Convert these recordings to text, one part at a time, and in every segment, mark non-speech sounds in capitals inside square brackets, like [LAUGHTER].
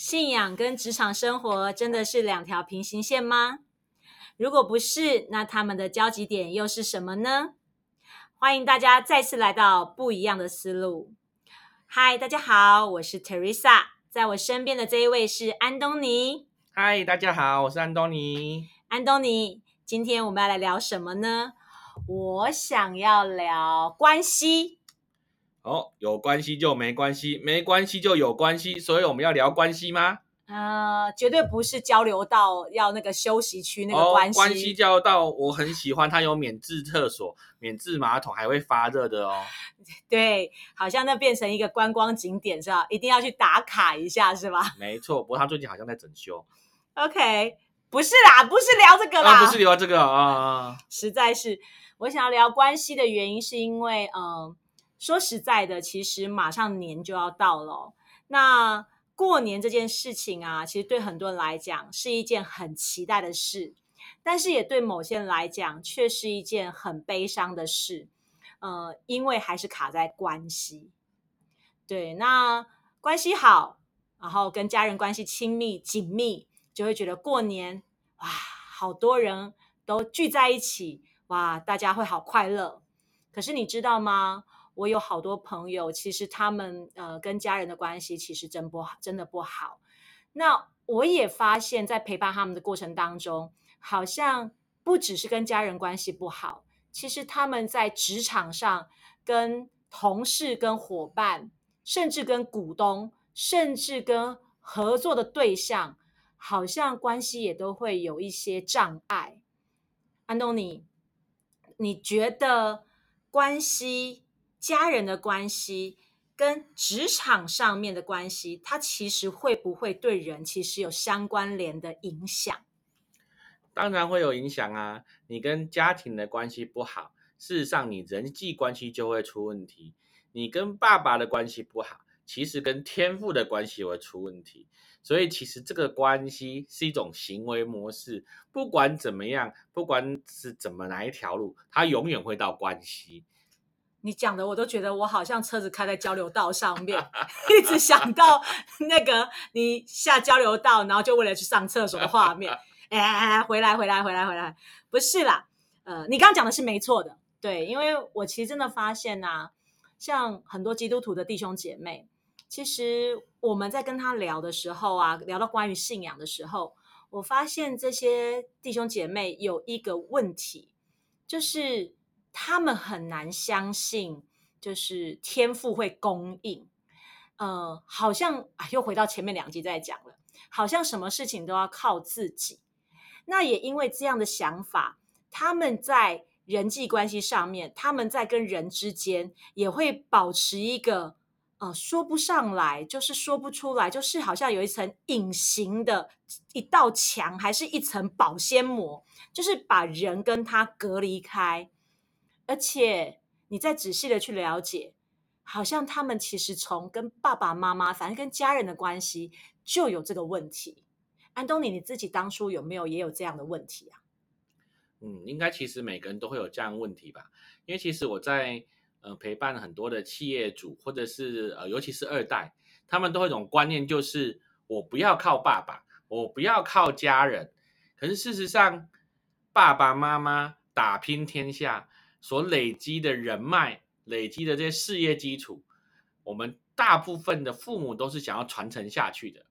信仰跟职场生活真的是两条平行线吗？如果不是，那他们的交集点又是什么呢？欢迎大家再次来到不一样的思路。嗨，大家好，我是 Teresa，在我身边的这一位是安东尼。嗨，大家好，我是安东尼。安东尼，今天我们要来聊什么呢？我想要聊关系。哦，有关系就没关系，没关系就有关系，所以我们要聊关系吗？呃，绝对不是交流到要那个休息区那个关系。哦、关系交流到我很喜欢，它有免治厕所、免治马桶，还会发热的哦。[LAUGHS] 对，好像那变成一个观光景点是吧？一定要去打卡一下是吧？[LAUGHS] 没错，不过它最近好像在整修。OK，不是啦，不是聊这个啦，啊，不是聊这个啊。实在是我想要聊关系的原因，是因为嗯、呃说实在的，其实马上年就要到了、那过年这件事情啊，其实对很多人来讲是一件很期待的事，但是也对某些人来讲却是一件很悲伤的事。呃，因为还是卡在关系。对，那关系好，然后跟家人关系亲密紧密，就会觉得过年哇，好多人都聚在一起，哇，大家会好快乐。可是你知道吗？我有好多朋友，其实他们呃跟家人的关系其实真不好，真的不好。那我也发现，在陪伴他们的过程当中，好像不只是跟家人关系不好，其实他们在职场上跟同事、跟伙伴，甚至跟股东，甚至跟合作的对象，好像关系也都会有一些障碍。安东尼，你觉得关系？家人的关系跟职场上面的关系，它其实会不会对人其实有相关联的影响？当然会有影响啊！你跟家庭的关系不好，事实上你人际关系就会出问题。你跟爸爸的关系不好，其实跟天赋的关系会出问题。所以其实这个关系是一种行为模式，不管怎么样，不管是怎么哪一条路，它永远会到关系。你讲的我都觉得我好像车子开在交流道上面，[LAUGHS] 一直想到 [LAUGHS] 那个你下交流道，然后就为了去上厕所的画面。[LAUGHS] 哎哎哎，回来回来回来回来，不是啦，呃，你刚刚讲的是没错的，对，因为我其实真的发现呐、啊，像很多基督徒的弟兄姐妹，其实我们在跟他聊的时候啊，聊到关于信仰的时候，我发现这些弟兄姐妹有一个问题，就是。他们很难相信，就是天赋会供应。呃，好像啊，又回到前面两集在讲了，好像什么事情都要靠自己。那也因为这样的想法，他们在人际关系上面，他们在跟人之间也会保持一个呃说不上来，就是说不出来，就是好像有一层隐形的一道墙，还是一层保鲜膜，就是把人跟他隔离开。而且你再仔细的去了解，好像他们其实从跟爸爸妈妈，反正跟家人的关系就有这个问题。安东尼，你自己当初有没有也有这样的问题啊？嗯，应该其实每个人都会有这样的问题吧？因为其实我在呃陪伴很多的企业主，或者是呃尤其是二代，他们都有一种观念，就是我不要靠爸爸，我不要靠家人。可是事实上，爸爸妈妈打拼天下。所累积的人脉、累积的这些事业基础，我们大部分的父母都是想要传承下去的，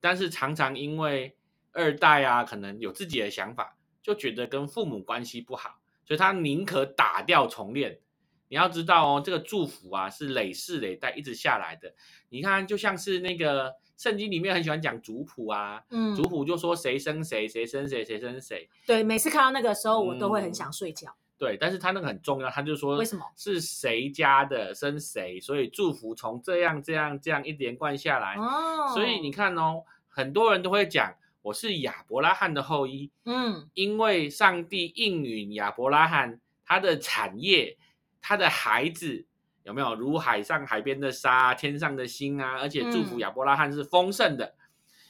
但是常常因为二代啊，可能有自己的想法，就觉得跟父母关系不好，所以他宁可打掉重练。你要知道哦，这个祝福啊是累世累代一直下来的。你看，就像是那个圣经里面很喜欢讲族谱啊，嗯族谱就说谁生谁，谁生谁，谁生谁。对，每次看到那个时候，我都会很想睡觉。对，但是他那个很重要，他就说为什么是谁家的生谁，所以祝福从这样这样这样一连贯下来。哦，所以你看哦，很多人都会讲我是亚伯拉罕的后裔，嗯，因为上帝应允亚伯拉罕他的产业，他的孩子有没有如海上海边的沙，天上的星啊？而且祝福嗯亚伯拉罕是丰盛的，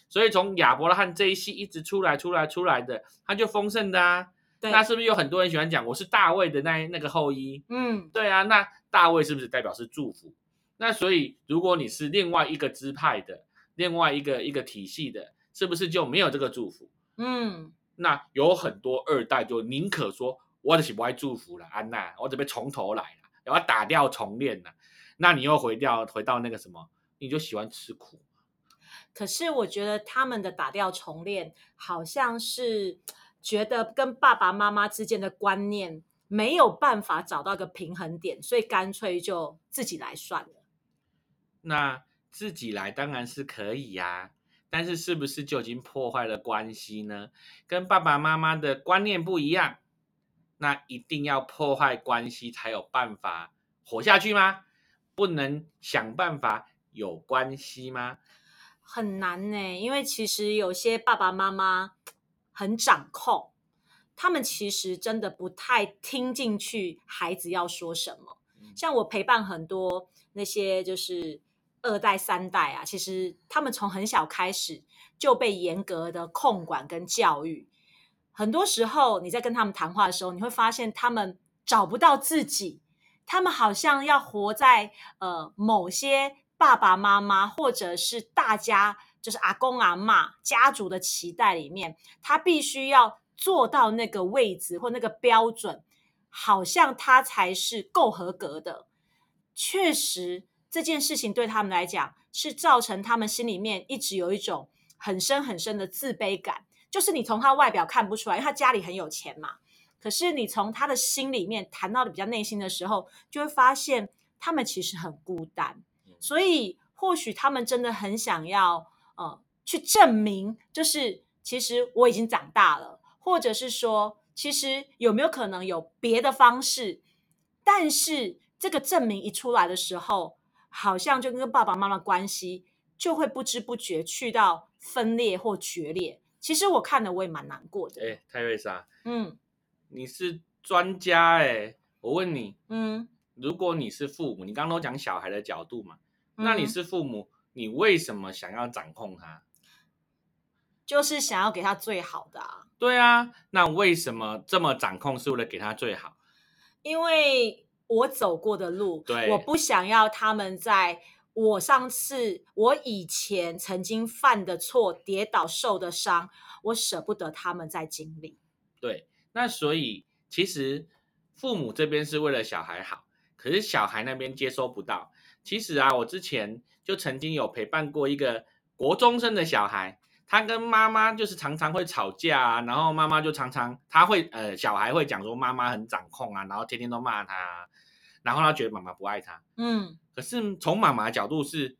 所以从亚伯拉罕这一系一直出来出来出来的，他就丰盛的啊。对，那是不是有很多人喜欢讲我是大卫的那那个后裔？嗯，对啊，那大卫是不是代表是祝福？那所以如果你是另外一个支派的，另外一个一个体系的，是不是就没有这个祝福？嗯，那有很多二代就宁可说我的是不爱祝福了，安娜，我准备从头来了，我要打掉重练了。那你又回掉回到那个什么，你就喜欢吃苦。可是我觉得他们的打掉重练，好像是觉得跟爸爸妈妈之间的观念没有办法找到一个平衡点，所以干脆就自己来算了。那自己来当然是可以呀、但是是不是就已经破坏了关系呢？跟爸爸妈妈的观念不一样，那一定要破坏关系才有办法活下去吗？不能想办法有关系吗？很难呢，因为其实有些爸爸妈妈很掌控，他们其实真的不太听进去孩子要说什么。像我陪伴很多那些就是二代、三代啊，其实他们从很小开始就被严格的控管跟教育。很多时候你在跟他们谈话的时候，你会发现他们找不到自己，他们好像要活在呃某些爸爸妈妈或者是大家就是阿公阿妈家族的期待里面，他必须要做到那个位置或那个标准，好像他才是够合格的。确实，这件事情对他们来讲是造成他们心里面一直有一种很深很深的自卑感，就是你从他外表看不出来，因为他家里很有钱嘛。可是你从他的心里面谈到的比较内心的时候，就会发现他们其实很孤单。所以或许他们真的很想要呃去证明，就是其实我已经长大了，或者是说，其实有没有可能有别的方式？但是这个证明一出来的时候，好像就跟爸爸妈妈关系就会不知不觉去到分裂或决裂。其实我看了我也蛮难过的。哎，泰瑞莎，嗯你是专家哎，我问你，嗯，如果你是父母，你刚刚都讲小孩的角度嘛，那你嗯是父母，你为什么想要掌控他？就是想要给他最好的啊。对啊，那为什么这么掌控是为了给他最好？因为我走过的路，对我不想要他们在我上次我以前曾经犯的错、跌倒受的伤，我舍不得他们在经历。对，那所以其实父母这边是为了小孩好，可是小孩那边接收不到。其实啊，我之前就曾经有陪伴过一个国中生的小孩，他跟妈妈就是常常会吵架啊，然后妈妈就常常他会呃小孩会讲说妈妈很掌控啊，然后天天都骂他啊，然后他觉得妈妈不爱他。嗯可是从妈妈的角度是，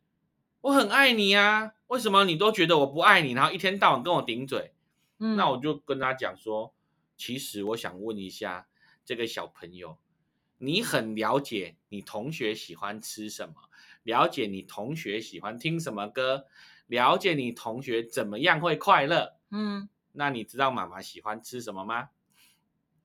我很爱你啊，为什么你都觉得我不爱你，然后一天到晚跟我顶嘴？嗯，那我就跟他讲说，其实我想问一下这个小朋友，你很了解你同学喜欢吃什么，了解你同学喜欢听什么歌，了解你同学怎么样会快乐。嗯，那你知道妈妈喜欢吃什么吗？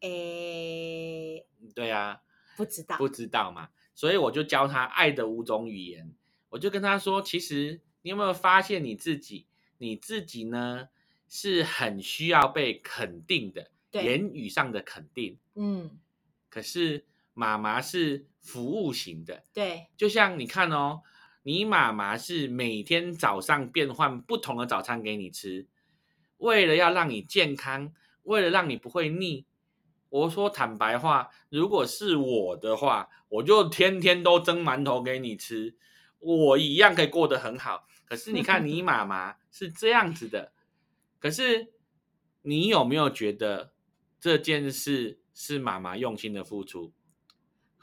诶，对啊，不知道，不知道嘛，所以我就教他爱的五种语言。我就跟他说，其实你有没有发现你自己，你自己呢是很需要被肯定的，言语上的肯定。嗯，可是妈妈是服务型的，对，就像你看哦，你妈妈是每天早上变换不同的早餐给你吃，为了要让你健康，为了让你不会腻。我说坦白话，如果是我的话，我就天天都蒸馒头给你吃，我一样可以过得很好。可是你看你妈妈 [LAUGHS] 是这样子的，可是你有没有觉得这件事是妈妈用心的付出？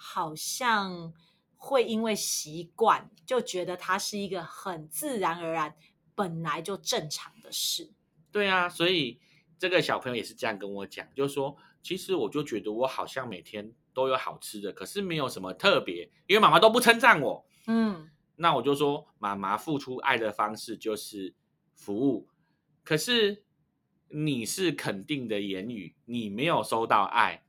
好像会因为习惯就觉得它是一个很自然而然、本来就正常的事。对啊，所以这个小朋友也是这样跟我讲，就是说，其实我就觉得我好像每天都有好吃的，可是没有什么特别，因为妈妈都不称赞我。嗯那我就说，妈妈付出爱的方式就是服务，可是你是肯定的言语，你没有收到爱。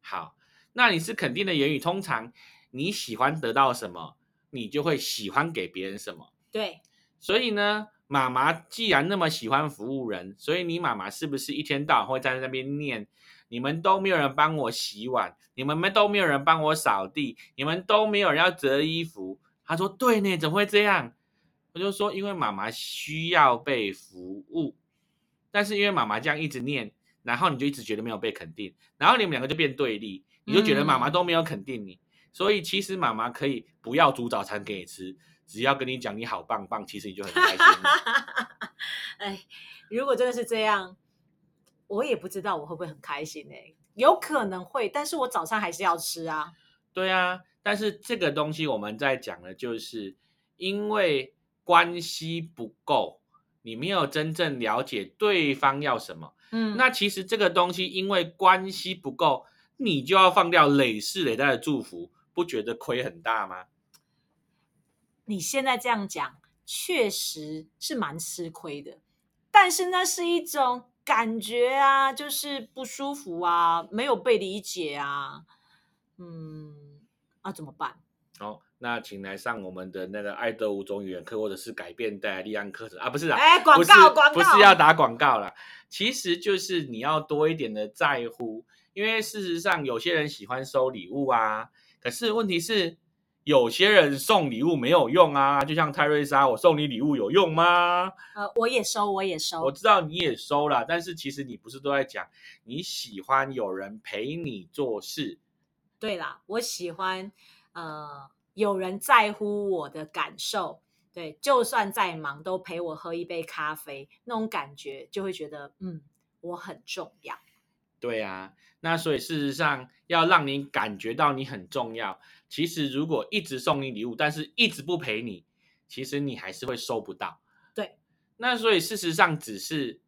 好，那你是肯定的言语，通常你喜欢得到什么，你就会喜欢给别人什么。对，所以呢，妈妈既然那么喜欢服务人，所以你妈妈是不是一天到晚会在那边念？你们都没有人帮我洗碗，你们都没有人帮我扫地，你们都没有人要折衣服。她说：“对呢，怎么会这样？”我就说因为妈妈需要被服务，但是因为妈妈这样一直念，然后你就一直觉得没有被肯定，然后你们两个就变对立，你就觉得妈妈都没有肯定你，所以其实妈妈可以不要煮早餐给你吃，只要跟你讲你好棒棒，其实你就很开心。[LAUGHS] 哎，如果真的是这样，我也不知道我会不会很开心哎、有可能会，但是我早餐还是要吃啊。对啊，但是这个东西我们在讲的就是因为关系不够，你没有真正了解对方要什么。嗯，那其实这个东西因为关系不够，你就要放掉累世累代的祝福，不觉得亏很大吗？你现在这样讲，确实是蛮吃亏的，但是那是一种感觉啊，就是不舒服啊，没有被理解啊，嗯，啊、怎么办？哦，那请来上我们的那个爱德五种语言课，或者是改变带来力量课程啊，不是啊，哎，广告广告，不是要打广告啦，其实就是你要多一点的在乎，因为事实上有些人喜欢收礼物啊，可是问题是有些人送礼物没有用啊，就像泰瑞莎，我送你礼物有用吗？呃，我也收，我也收，我知道你也收了，但是其实你不是都在讲你喜欢有人陪你做事，对啦，我喜欢呃有人在乎我的感受，对，就算再忙都陪我喝一杯咖啡，那种感觉就会觉得嗯我很重要。对啊，那所以事实上要让你感觉到你很重要，其实如果一直送你礼物，但是一直不陪你，其实你还是会收不到。对，那所以事实上只是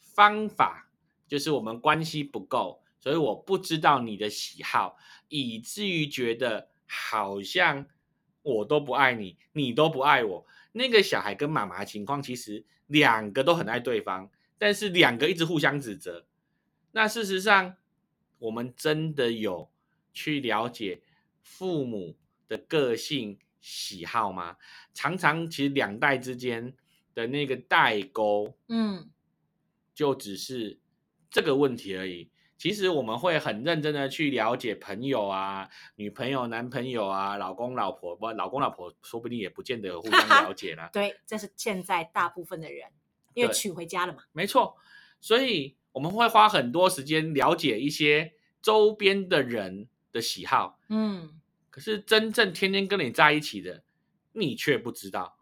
方法，就是我们关系不够，所以我不知道你的喜好，以至于觉得好像我都不爱你，你都不爱我。那个小孩跟妈妈的情况，其实两个都很爱对方，但是两个一直互相指责。那事实上，我们真的有去了解父母的个性喜好吗？常常其实两代之间的那个代沟，嗯，就只是这个问题而已。其实我们会很认真的去了解朋友啊、女朋友、男朋友啊、老公、老婆，不，老公、老婆说不定也不见得有互相了解啦。[LAUGHS] 对，这是现在大部分的人，因为娶回家了嘛。没错，所以我们会花很多时间了解一些周边的人的喜好，嗯，可是真正天天跟你在一起的，你却不知道。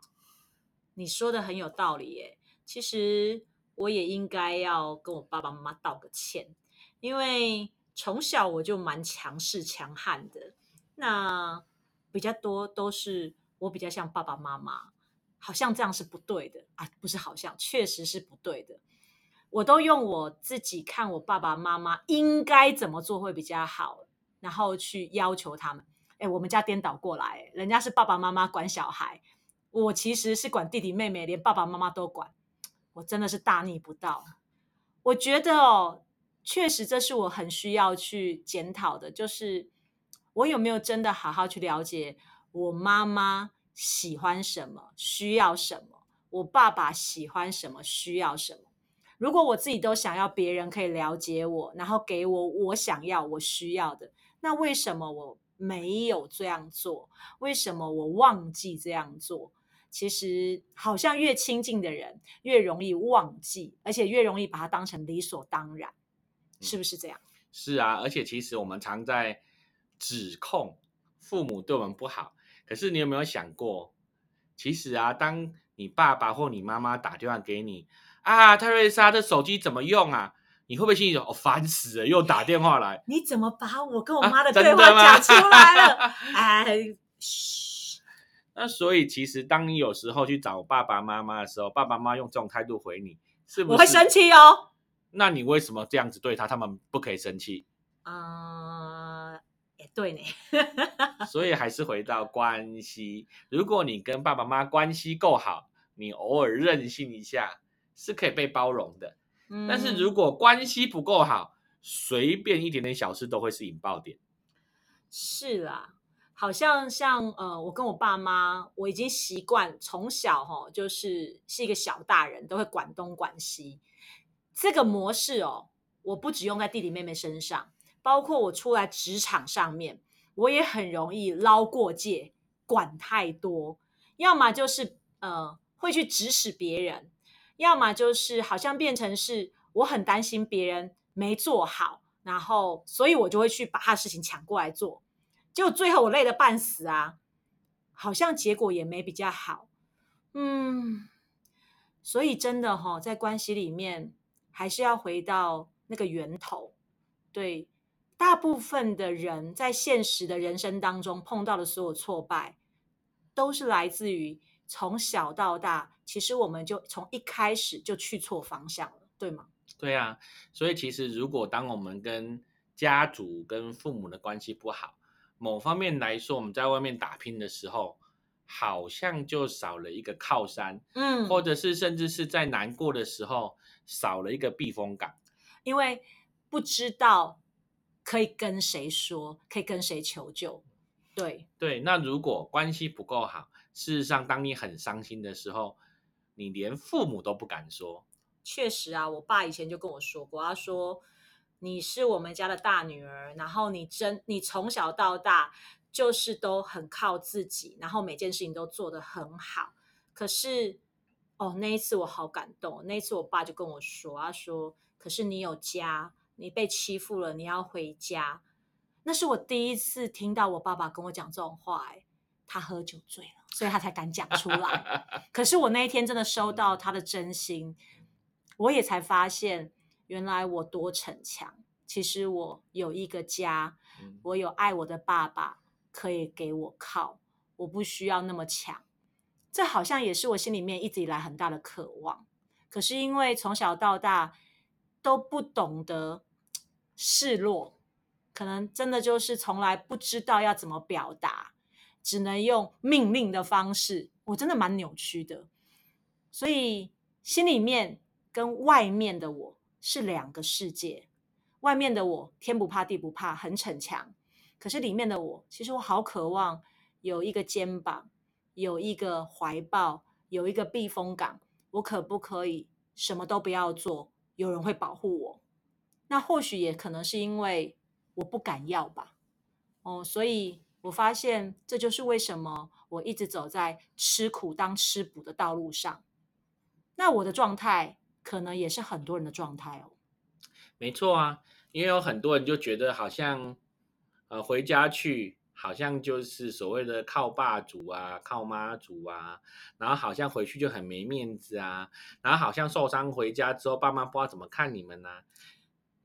你说的很有道理耶。其实我也应该要跟我爸爸妈妈道个歉，因为从小我就蛮强势强悍的，那比较多都是我比较像爸爸妈妈，好像这样是不对的啊，不是好像，确实是不对的。我都用我自己看我爸爸妈妈应该怎么做会比较好，然后去要求他们。哎，我们家颠倒过来，人家是爸爸妈妈管小孩，我其实是管弟弟妹妹，连爸爸妈妈都管，我真的是大逆不道。我觉得哦，确实这是我很需要去检讨的，就是我有没有真的好好去了解我妈妈喜欢什么，需要什么，我爸爸喜欢什么，需要什么。如果我自己都想要别人可以了解我，然后给我我想要、我需要的，那为什么我没有这样做？为什么我忘记这样做？其实好像越亲近的人越容易忘记，而且越容易把它当成理所当然，是不是这样？是啊，而且其实我们常在指控父母对我们不好，可是你有没有想过，其实啊，当你爸爸或你妈妈打电话给你啊，泰瑞莎这手机怎么用啊？你会不会心里想，哦，烦死了，又打电话来？[LAUGHS] 你怎么把我跟我啊妈的对话讲出来了？[LAUGHS] 哎，嘘，那所以其实当你有时候去找爸爸妈妈的时候，爸爸妈妈用这种态度回你，是不是？我会生。气哦。那你为什么这样子对他？他们不可以生气？啊、也对呢。[LAUGHS] 所以还是回到关系。如果你跟爸爸妈妈关系够好，你偶尔任性一下是可以被包容的。但是如嗯果关系不够好，随便一点点小事都会是引爆点。是啦，好像像呃，我跟我爸妈，我已经习惯从小哈、就是是一个小大人，都会管东管西。这个模式哦，我不只用在弟弟妹妹身上，包括我出来职场上面，我也很容易捞过界，管太多。要么就是呃，会去指使别人，要么就是好像变成是我很担心别人没做好，然后所以我就会去把他的事情抢过来做，结果最后我累得半死啊，好像结果也没比较好，嗯，所以真的哈、在关系里面还是要回到那个源头，对。大部分的人在现实的人生当中碰到的所有挫败，都是来自于从小到大，其实我们就从一开始就去错方向了，对吗？对啊，所以其实如果当我们跟家族、跟父母的关系不好，某方面来说，我们在外面打拼的时候，好像就少了一个靠山，嗯，或者是甚至是在难过的时候少了一个避风港。因为不知道可以跟谁说，可以跟谁求救，对，对，那如果关系不够好，事实上，当你很伤心的时候，你连父母都不敢说。确实啊，我爸以前就跟我说过，他说你是我们家的大女儿，然后你真你从小到大就是都很靠自己，然后每件事情都做得很好。可是哦，那一次我好感动，那一次我爸就跟我说，他说：“可是你有家，你被欺负了，你要回家。”那是我第一次听到我爸爸跟我讲这种话、哎，他喝酒醉了，所以他才敢讲出来。[LAUGHS] 可是我那一天真的收到他的真心，我也才发现，原来我多逞强。其实我有一个家，嗯我有爱我的爸爸可以给我靠，我不需要那么强。这好像也是我心里面一直以来很大的渴望。可是因为从小到大都不懂得示弱，可能真的就是从来不知道要怎么表达，只能用命令的方式。我真的蛮扭曲的，所以心里面跟外面的我是两个世界。外面的我天不怕地不怕，很逞强；可是里面的我，其实我好渴望有一个肩膀，有一个怀抱，有一个避风港。我可不可以什么都不要做？有人会保护我？那或许也可能是因为我不敢要吧。哦，所以我发现这就是为什么我一直走在吃苦当吃补的道路上。那我的状态可能也是很多人的状态哦。没错啊，因为有很多人就觉得好像，呃，回家去好像就是所谓的靠爸族啊，靠妈族啊，然后好像回去就很没面子啊，然后好像受伤回家之后，爸妈不知道怎么看你们呢、啊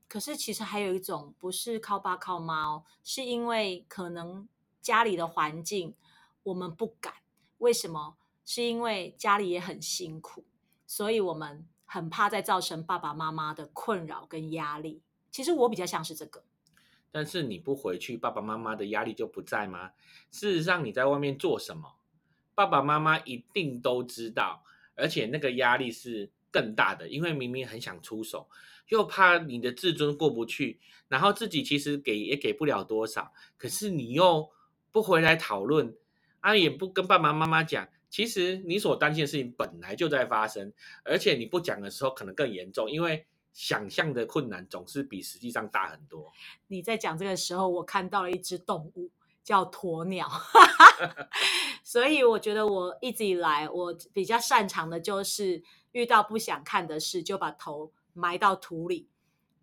可是其实还有一种不是靠爸靠妈哦，是因为可能家里的环境我们不敢。为什么？是因为家里也很辛苦，所以我们很怕再造成爸爸妈妈的困扰跟压力。其实我比较像是这个，但是你不回去，爸爸妈妈的压力就不在吗？事实上，你在外面做什么，爸爸妈妈一定都知道，而且那个压力是更大的，因为明明很想出手，又怕你的自尊过不去，然后自己其实给也给不了多少，可是你又不回来讨论，啊，也不跟爸爸妈妈讲。其实你所担心的事情本来就在发生，而且你不讲的时候可能更严重，因为想象的困难总是比实际上大很多。你在讲这个时候，我看到了一只动物叫鸵鸟，[LAUGHS] 所以我觉得我一直以来我比较擅长的就是遇到不想看的事，就把头埋到土里。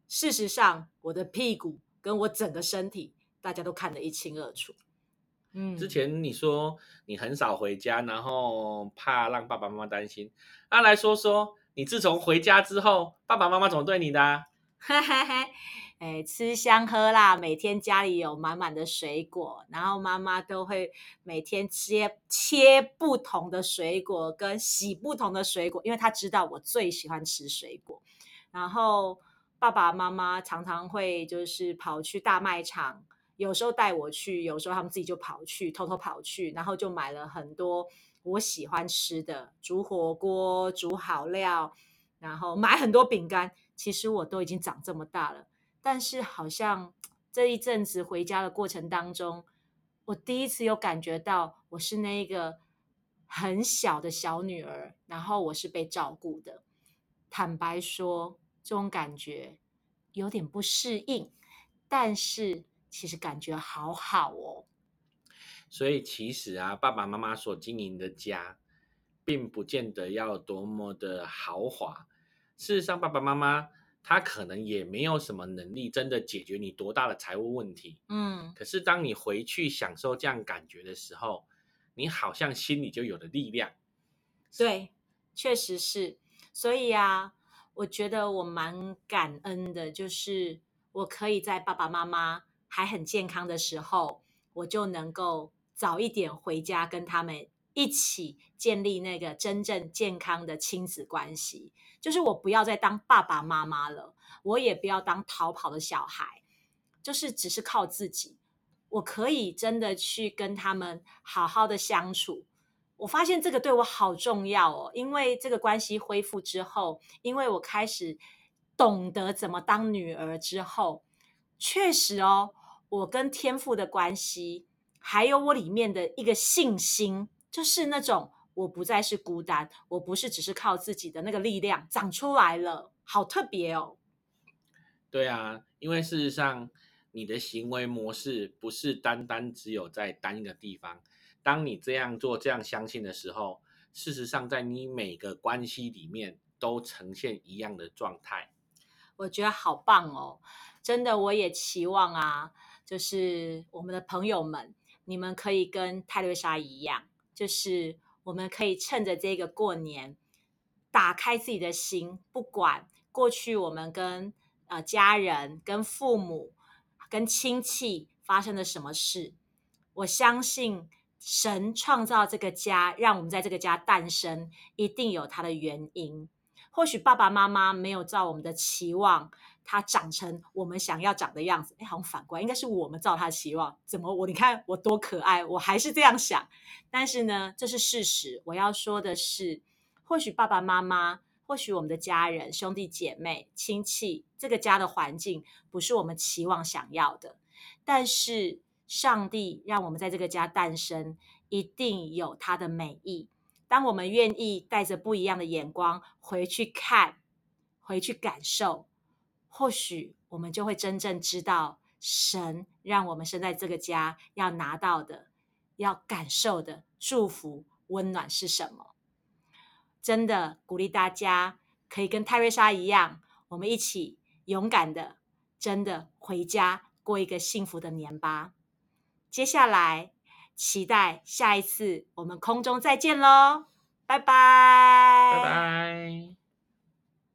事实上，我的屁股跟我整个身体，大家都看得一清二楚。嗯，之前你说你很少回家，然后怕让爸爸妈妈担心。那来说说，你自从回家之后，爸爸妈妈怎么对你的、啊？嘿嘿嘿，哎，吃香喝辣，每天家里有满满的水果，然后妈妈都会每天切切不同的水果，跟洗不同的水果，因为她知道我最喜欢吃水果。然后爸爸妈妈常常会就是跑去大卖场，有时候带我去，有时候他们自己就跑去，偷偷跑去，然后就买了很多我喜欢吃的，煮火锅、煮好料，然后买很多饼干。其实我都已经长这么大了，但是好像这一阵子回家的过程当中，我第一次有感觉到我是那一个很小的小女儿，然后我是被照顾的。坦白说，这种感觉有点不适应，但是其实感觉好好哦。所以其实啊，爸爸妈妈所经营的家，并不见得要多么的豪华。事实上，爸爸妈妈他可能也没有什么能力真的解决你多大的财务问题。嗯，可是当你回去享受这样感觉的时候，你好像心里就有了力量。对，确实是。所以啊，我觉得我蛮感恩的，就是我可以在爸爸妈妈还很健康的时候，我就能够早一点回家跟他们一起建立那个真正健康的亲子关系。就是我不要再当爸爸妈妈了，我也不要当逃跑的小孩，就是只是靠自己。我可以真的去跟他们好好的相处。我发现这个对我好重要哦，因为这个关系恢复之后，因为我开始懂得怎么当女儿之后，确实哦，我跟天赋的关系，还有我里面的一个信心，就是那种我不再是孤单，我不是只是靠自己的那个力量长出来了，好特别哦。对啊，因为事实上，你的行为模式不是单单只有在单一个地方。当你这样做、这样相信的时候，事实上，在你每个关系里面都呈现一样的状态。我觉得好棒哦！真的，我也期望啊，就是我们的朋友们，你们可以跟泰瑞莎一样，就是我们可以趁着这个过年，打开自己的心，不管过去我们跟呃家人、跟父母、跟亲戚发生了什么事，我相信。神创造这个家，让我们在这个家诞生，一定有它的原因。或许爸爸妈妈没有照我们的期望，他长成我们想要长的样子。哎，好像反过来，应该是我们照他的期望。怎么我？你看我多可爱，我还是这样想。但是呢，这是事实。我要说的是，或许爸爸妈妈，或许我们的家人、兄弟姐妹、亲戚，这个家的环境不是我们期望想要的，但是。上帝让我们在这个家诞生，一定有他的美意。当我们愿意带着不一样的眼光回去看、回去感受，或许我们就会真正知道神让我们生在这个家要拿到的、要感受的祝福、温暖是什么。真的鼓励大家可以跟泰瑞莎一样，我们一起勇敢的，真的回家过一个幸福的年吧。接下来，期待下一次我们空中再见喽，拜拜，拜拜。